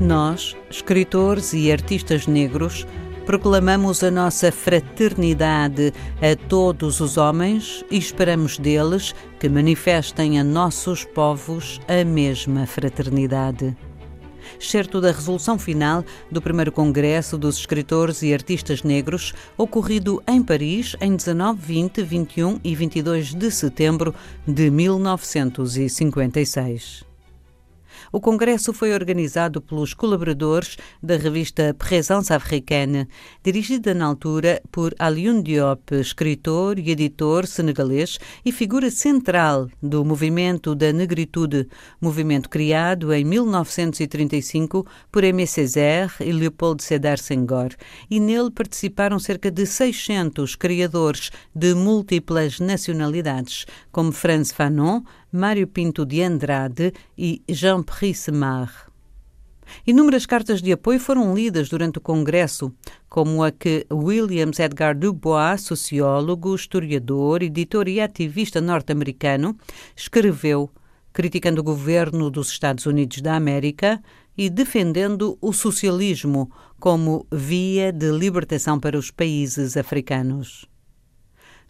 Nós, escritores e artistas negros, proclamamos a nossa fraternidade a todos os homens e esperamos deles que manifestem a nossos povos a mesma fraternidade. Certo da resolução final do primeiro Congresso dos Escritores e Artistas Negros, ocorrido em Paris em 19, 20, 21 e 22 de setembro de 1956. O congresso foi organizado pelos colaboradores da revista Présence Africaine, dirigida na altura por Alioune Diop, escritor e editor senegalês e figura central do movimento da negritude, movimento criado em 1935 por Aimé Césaire e Leopold Sédar Senghor, e nele participaram cerca de 600 criadores de múltiplas nacionalidades, como Franz Fanon, Mário Pinto de Andrade e Jean-Pierre Semar. Inúmeras cartas de apoio foram lidas durante o Congresso, como a que Williams Edgar Dubois, sociólogo, historiador, editor e ativista norte-americano, escreveu, criticando o governo dos Estados Unidos da América e defendendo o socialismo como via de libertação para os países africanos.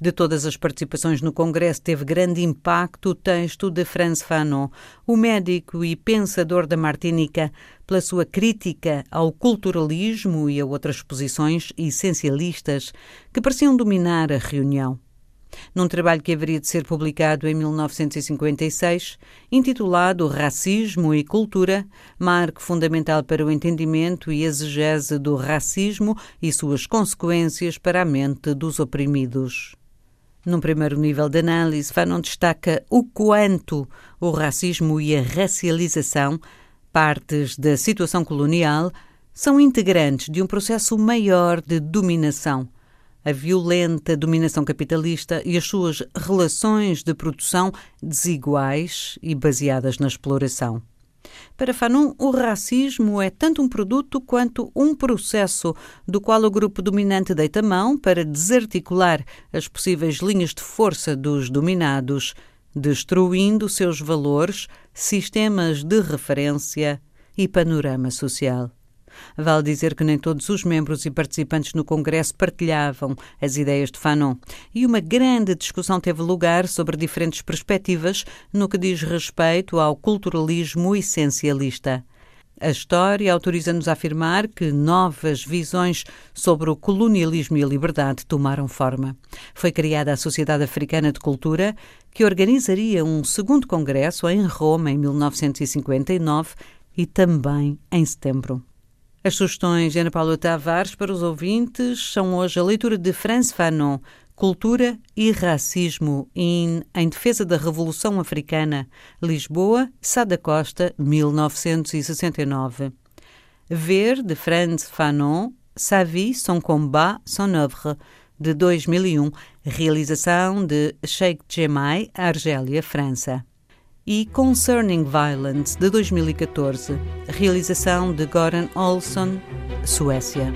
De todas as participações no Congresso, teve grande impacto o texto de Franz Fanon, o médico e pensador da Martinica, pela sua crítica ao culturalismo e a outras posições essencialistas que pareciam dominar a reunião. Num trabalho que haveria de ser publicado em 1956, intitulado Racismo e Cultura, marco fundamental para o entendimento e exegese do racismo e suas consequências para a mente dos oprimidos. Num primeiro nível de análise, Fanon destaca o quanto o racismo e a racialização, partes da situação colonial, são integrantes de um processo maior de dominação. A violenta dominação capitalista e as suas relações de produção desiguais e baseadas na exploração. Para Fanon, o racismo é tanto um produto quanto um processo do qual o grupo dominante deita mão para desarticular as possíveis linhas de força dos dominados, destruindo seus valores, sistemas de referência e panorama social. Vale dizer que nem todos os membros e participantes no Congresso partilhavam as ideias de Fanon e uma grande discussão teve lugar sobre diferentes perspectivas no que diz respeito ao culturalismo essencialista. A história autoriza-nos a afirmar que novas visões sobre o colonialismo e a liberdade tomaram forma. Foi criada a Sociedade Africana de Cultura, que organizaria um segundo congresso em Roma em 1959 e também em setembro. As sugestões de Ana Paula Tavares para os ouvintes são hoje a leitura de Franz Fanon, Cultura e Racismo in, em Defesa da Revolução Africana, Lisboa, Sá da Costa, 1969. Ver, de Franz Fanon, Sa vie, son combat, son œuvre, de 2001, realização de Sheikh Jemai, Argélia, França e Concerning Violence, de 2014, realização de Goran Olsson, Suécia.